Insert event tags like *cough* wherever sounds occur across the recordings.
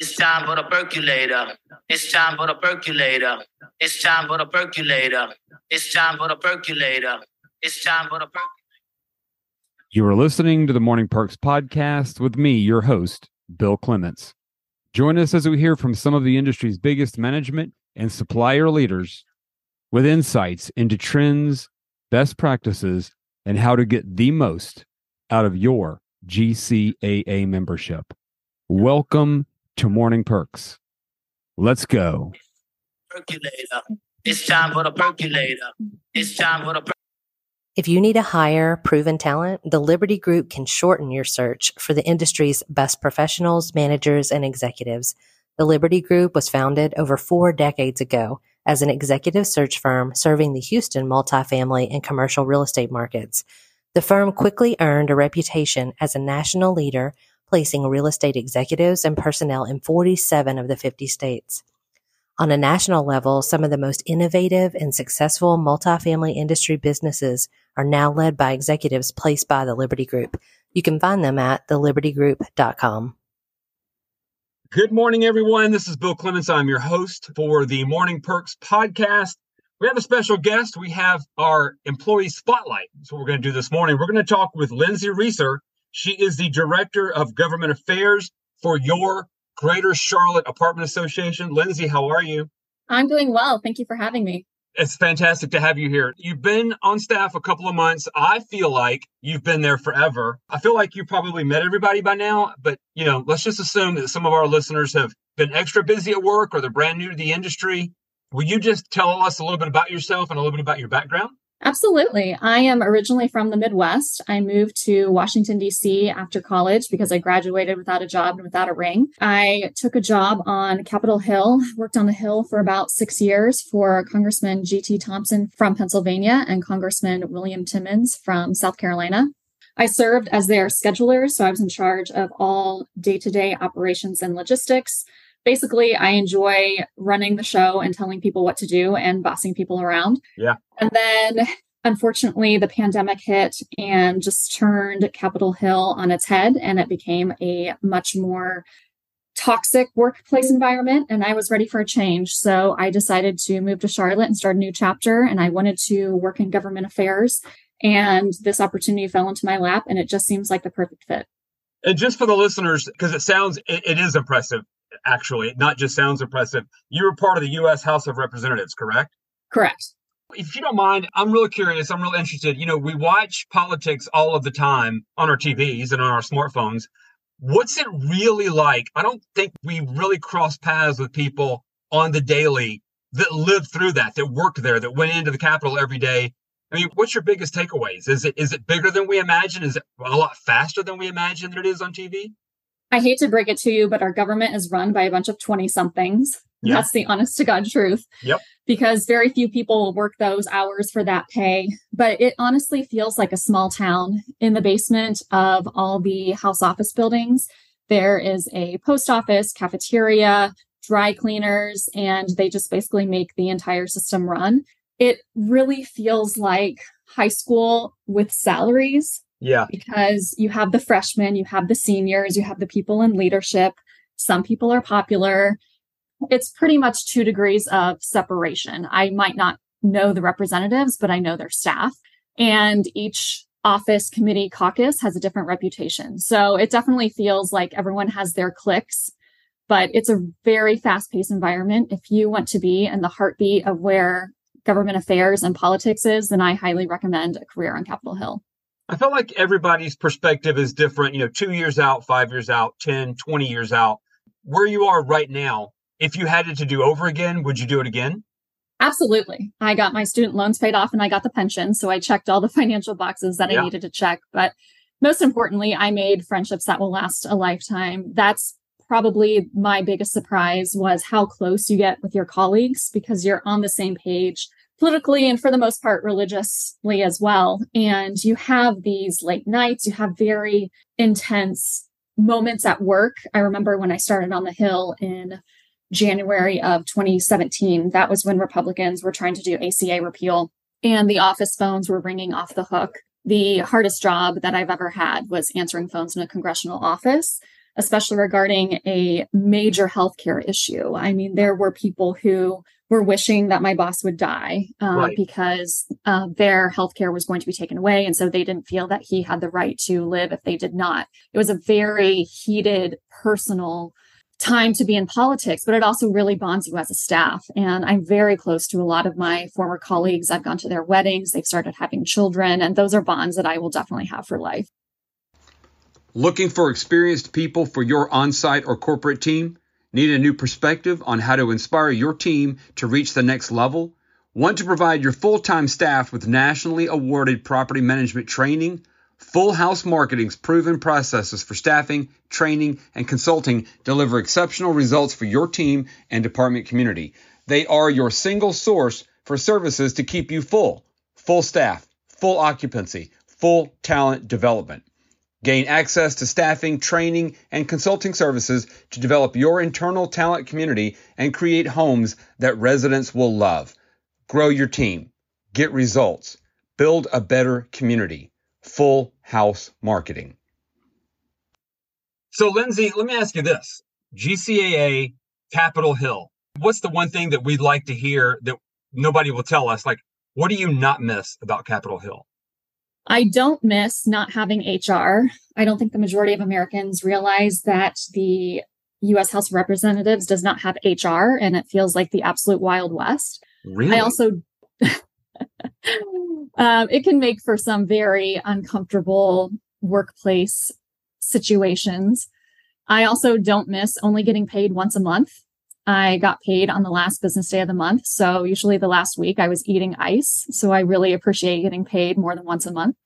It's time for the percolator. It's time for the percolator. It's time for the percolator. It's time for the percolator. It's time for the percolator. You are listening to the Morning Perks podcast with me, your host, Bill Clements. Join us as we hear from some of the industry's biggest management and supplier leaders with insights into trends, best practices, and how to get the most out of your GCAA membership. Welcome to Morning Perks. Let's go. Percolator. It's time for the percolator. It's time for the per- If you need to hire proven talent, the Liberty Group can shorten your search for the industry's best professionals, managers, and executives. The Liberty Group was founded over four decades ago as an executive search firm serving the Houston multifamily and commercial real estate markets. The firm quickly earned a reputation as a national leader, placing real estate executives and personnel in 47 of the 50 states. On a national level, some of the most innovative and successful multifamily industry businesses are now led by executives placed by the Liberty Group. You can find them at thelibertygroup.com. Good morning, everyone. This is Bill Clements. I'm your host for the Morning Perks podcast. We have a special guest. We have our employee spotlight. That's what we're going to do this morning. We're going to talk with Lindsay Reusser. She is the Director of Government Affairs for your Greater Charlotte Apartment Association. Lindsay, how are you? I'm doing well. Thank you for having me. It's fantastic to have you here. You've been on staff a couple of months. I feel like you've been there forever. I feel like you probably met everybody by now, but you know, let's just assume that some of our listeners have been extra busy at work or they're brand new to the industry. Will you just tell us a little bit about yourself and a little bit about your background? Absolutely. I am originally from the Midwest. I moved to Washington, D.C. after college because I graduated without a job and without a ring. I took a job on Capitol Hill, worked on the Hill for about six years for Congressman G.T. Thompson from Pennsylvania and Congressman William Timmons from South Carolina. I served as their scheduler, so I was in charge of all day to day operations and logistics. Basically, I enjoy running the show and telling people what to do and bossing people around. Yeah. And then unfortunately, the pandemic hit and just turned Capitol Hill on its head, and it became a much more toxic workplace environment. And I was ready for a change. So I decided to move to Charlotte and start a new chapter. And I wanted to work in government affairs. And this opportunity fell into my lap, and it just seems like the perfect fit. And just for the listeners, because it sounds, it, it is impressive, actually. It not just sounds impressive. You were part of the U.S. House of Representatives, correct? Correct. If you don't mind, I'm really curious. I'm really interested. You know, we watch politics all of the time on our TVs and on our smartphones. What's it really like? I don't think we really cross paths with people on the daily that lived through that, that worked there, that went into the Capitol every day. I mean, what's your biggest takeaways? Is it is it bigger than we imagine? Is it a lot faster than we imagine that it is on TV? I hate to break it to you, but our government is run by a bunch of 20 somethings. That's the honest to God truth. Yep. Because very few people will work those hours for that pay. But it honestly feels like a small town. In the basement of all the house office buildings, there is a post office, cafeteria, dry cleaners, and they just basically make the entire system run. It really feels like high school with salaries Yeah. because you have the freshmen, you have the seniors, you have the people in leadership. Some people are popular. It's pretty much two degrees of separation. I might not know the representatives, but I know their staff. And each office, committee, caucus has a different reputation. So it definitely feels like everyone has their cliques, but it's a very fast paced environment. If you want to be in the heartbeat of where government affairs and politics is, then I highly recommend a career on Capitol Hill. I feel like everybody's perspective is different, you know, two years out, five years out, 10, 20 years out. Where you are right now, if you had it to do over again, would you do it again? Absolutely. I got my student loans paid off and I got the pension. So I checked all the *laughs* financial boxes that Yeah. I needed to check. But most importantly, I made friendships that will last a lifetime. That's probably my biggest surprise was how close you get with your colleagues because you're on the same page politically and for the most part religiously as well. And you have these late nights, you have very intense moments at work. I remember when I started on the Hill in January of 2017. That was when Republicans were trying to do ACA repeal and the office phones were ringing off the hook. The hardest job that I've ever had was answering phones in a congressional office, especially regarding a major healthcare issue. I mean, there were people who were wishing that my boss would die uh, right. because uh, their healthcare was going to be taken away. And so they didn't feel that he had the right to live if they did not. It was a very heated, personal time to be in politics, but it also really bonds you as a staff. And I'm very close to a lot of my former colleagues. I've gone to their weddings, they've started having children, and those are bonds that I will definitely have for life. Looking for experienced people for your on site or corporate team? Need a new perspective on how to inspire your team to reach the next level? Want to provide your full time staff with nationally awarded property management training? Full House Marketing's proven processes for staffing, training, and consulting deliver exceptional results for your team and department community. They are your single source for services to keep you full, full staff, full occupancy, full talent development. Gain access to staffing, training, and consulting services to develop your internal talent community and create homes that residents will love. Grow your team, get results, build a better community full house marketing. So, Lindsay, let me ask you this GCAA Capitol Hill. What's the one thing that we'd like to hear that nobody will tell us? Like, what do you not miss about Capitol Hill? I don't miss not having HR. I don't think the majority of Americans realize that the US House of Representatives does not have HR and it feels like the absolute Wild West. Really? I also *laughs* um, it can make for some very uncomfortable workplace situations. I also don't miss only getting paid once a month. I got paid on the last business day of the month. So usually the last week I was eating ice. So I really appreciate getting paid more than once a month.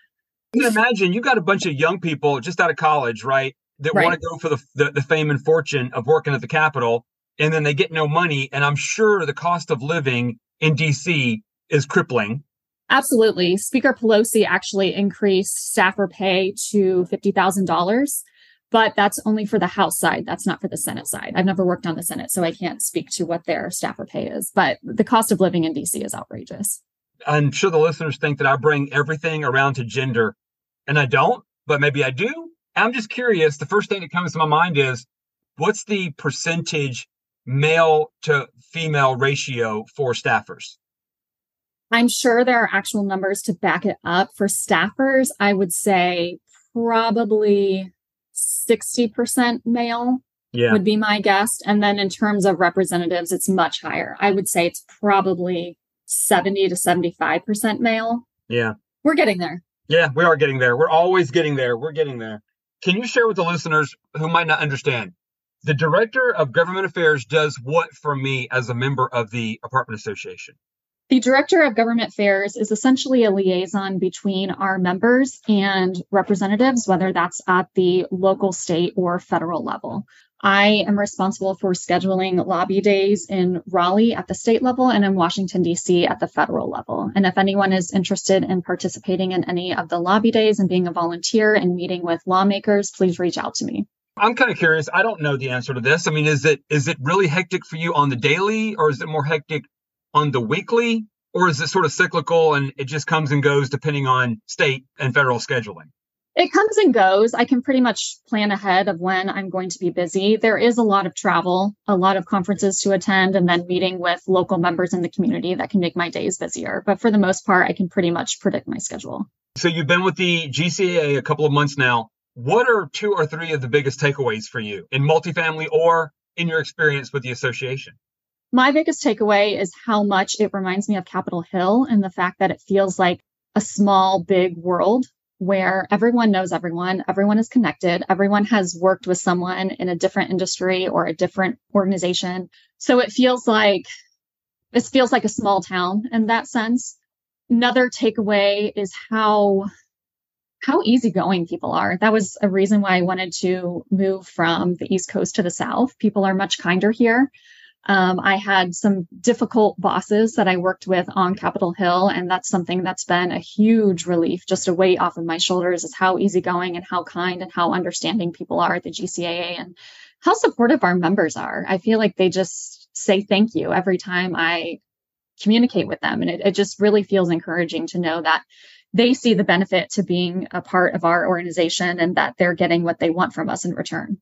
You can imagine you got a bunch of young people just out of college, right? That right. want to go for the, the, the fame and fortune of working at the Capitol, and then they get no money. And I'm sure the cost of living in DC is crippling. Absolutely. Speaker Pelosi actually increased staffer pay to $50,000, but that's only for the House side. That's not for the Senate side. I've never worked on the Senate, so I can't speak to what their staffer pay is, but the cost of living in DC is outrageous. I'm sure the listeners think that I bring everything around to gender, and I don't, but maybe I do. I'm just curious. The first thing that comes to my mind is what's the percentage male to female ratio for staffers? I'm sure there are actual numbers to back it up. For staffers, I would say probably 60% male yeah. would be my guess. And then in terms of representatives, it's much higher. I would say it's probably 70 to 75% male. Yeah. We're getting there. Yeah, we are getting there. We're always getting there. We're getting there. Can you share with the listeners who might not understand? The director of government affairs does what for me as a member of the apartment association? The Director of Government Affairs is essentially a liaison between our members and representatives, whether that's at the local, state, or federal level. I am responsible for scheduling lobby days in Raleigh at the state level and in Washington, D.C. at the federal level. And if anyone is interested in participating in any of the lobby days and being a volunteer and meeting with lawmakers, please reach out to me. I'm kind of curious. I don't know the answer to this. I mean, is it is it really hectic for you on the daily or is it more hectic on the weekly, or is it sort of cyclical and it just comes and goes depending on state and federal scheduling? It comes and goes. I can pretty much plan ahead of when I'm going to be busy. There is a lot of travel, a lot of conferences to attend, and then meeting with local members in the community that can make my days busier. But for the most part, I can pretty much predict my schedule. So you've been with the GCAA a couple of months now. What are two or three of the biggest takeaways for you in multifamily or in your experience with the association? My biggest takeaway is how much it reminds me of Capitol Hill and the fact that it feels like a small, big world where everyone knows everyone, everyone is connected, everyone has worked with someone in a different industry or a different organization. So it feels like this feels like a small town in that sense. Another takeaway is how how easygoing people are. That was a reason why I wanted to move from the East Coast to the South. People are much kinder here. Um, I had some difficult bosses that I worked with on Capitol Hill, and that's something that's been a huge relief, just a weight off of my shoulders is how easygoing and how kind and how understanding people are at the GCAA and how supportive our members are. I feel like they just say thank you every time I communicate with them. And it, it just really feels encouraging to know that they see the benefit to being a part of our organization and that they're getting what they want from us in return.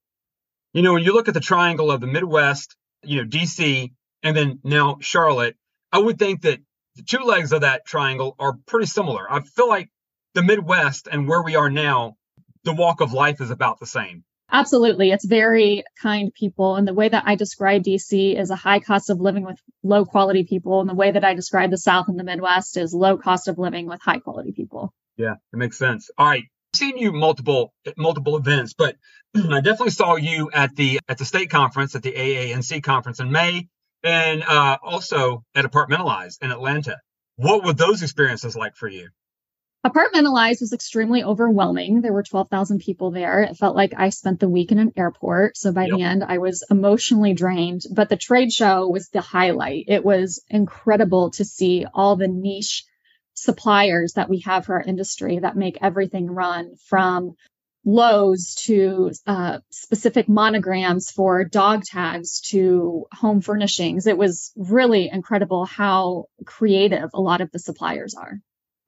You know, when you look at the triangle of the Midwest, you know, DC, and then now Charlotte, I would think that the two legs of that triangle are pretty similar. I feel like the Midwest and where we are now, the walk of life is about the same. Absolutely. It's very kind people. And the way that I describe DC is a high cost of living with low quality people. And the way that I describe the South and the Midwest is low cost of living with high quality people. Yeah, it makes sense. All right. I've seen you multiple multiple events, but *clears throat* I definitely saw you at the at the state conference at the AANC conference in May and uh, also at Apartmentalize in Atlanta. What were those experiences like for you? Apartmentalize was extremely overwhelming. There were 12,000 people there. It felt like I spent the week in an airport. So by yep. the end, I was emotionally drained. But the trade show was the highlight. It was incredible to see all the niche suppliers that we have for our industry that make everything run from Lowe's to uh, specific monograms for dog tags to home furnishings. It was really incredible how creative a lot of the suppliers are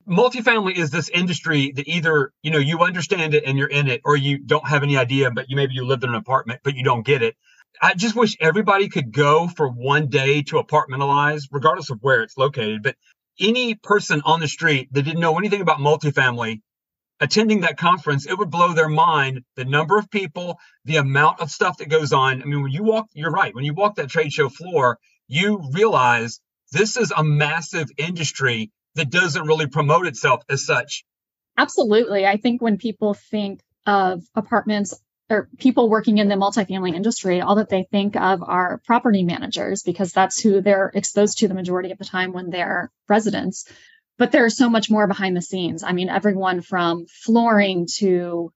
multifamily is this industry that either you know you understand it and you're in it or you don't have any idea but you maybe you lived in an apartment but you don't get it i just wish everybody could go for one day to apartmentalize regardless of where it's located but any person on the street that didn't know anything about multifamily attending that conference it would blow their mind the number of people the amount of stuff that goes on i mean when you walk you're right when you walk that trade show floor you realize this is a massive industry that doesn't really promote itself as such. Absolutely. I think when people think of apartments or people working in the multifamily industry, all that they think of are property managers because that's who they're exposed to the majority of the time when they're residents. But there's so much more behind the scenes. I mean, everyone from flooring to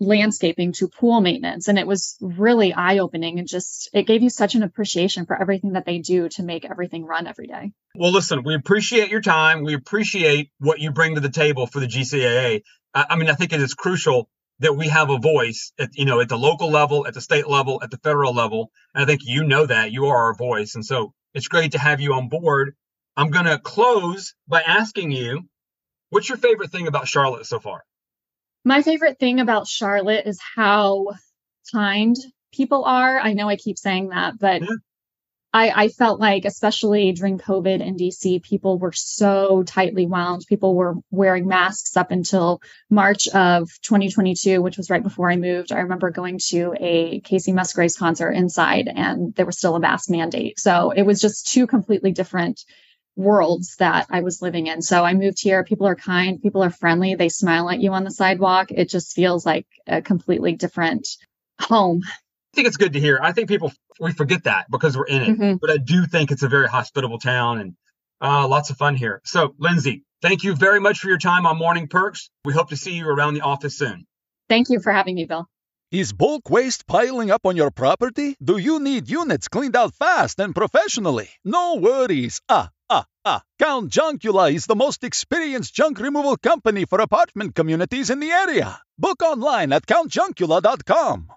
landscaping to pool maintenance. And it was really eye opening and just, it gave you such an appreciation for everything that they do to make everything run every day. Well, listen, we appreciate your time. We appreciate what you bring to the table for the GCAA. I mean, I think it is crucial that we have a voice at, you know, at the local level, at the state level, at the federal level. And I think you know that you are our voice. And so it's great to have you on board. I'm going to close by asking you, what's your favorite thing about Charlotte so far? My favorite thing about Charlotte is how kind people are. I know I keep saying that, but yeah. I, I felt like, especially during COVID in DC, people were so tightly wound. People were wearing masks up until March of 2022, which was right before I moved. I remember going to a Kacey Musgraves concert inside and there was still a mask mandate. So it was just two completely different worlds that I was living in. So I moved here. People are kind, people are friendly, they smile at you on the sidewalk. It just feels like a completely different home. I think it's good to hear. I think people we forget that because we're in it, mm-hmm. but I do think it's a very hospitable town and uh, lots of fun here. So, Lindsay, thank you very much for your time on Morning Perks. We hope to see you around the office soon. Thank you for having me, Bill. Is bulk waste piling up on your property? Do you need units cleaned out fast and professionally? No worries. Ah, ah, ah. Count Junkula is the most experienced junk removal company for apartment communities in the area. Book online at countjunkula.com.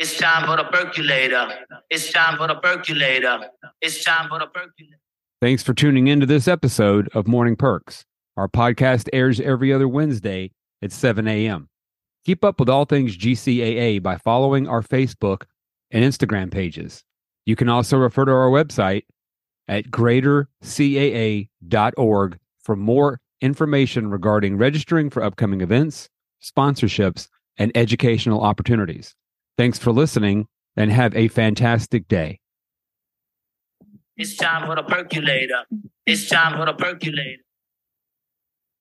It's time for the percolator. It's time for the percolator. It's time for the percolator. Thanks for tuning in to this episode of Morning Perks. Our podcast airs every other Wednesday at 7 a.m. Keep up with all things GCAA by following our Facebook and Instagram pages. You can also refer to our website at greatercaa.org for more information regarding registering for upcoming events, sponsorships, and educational opportunities. Thanks for listening and have a fantastic day. It's time for the percolator. It's time for the percolator.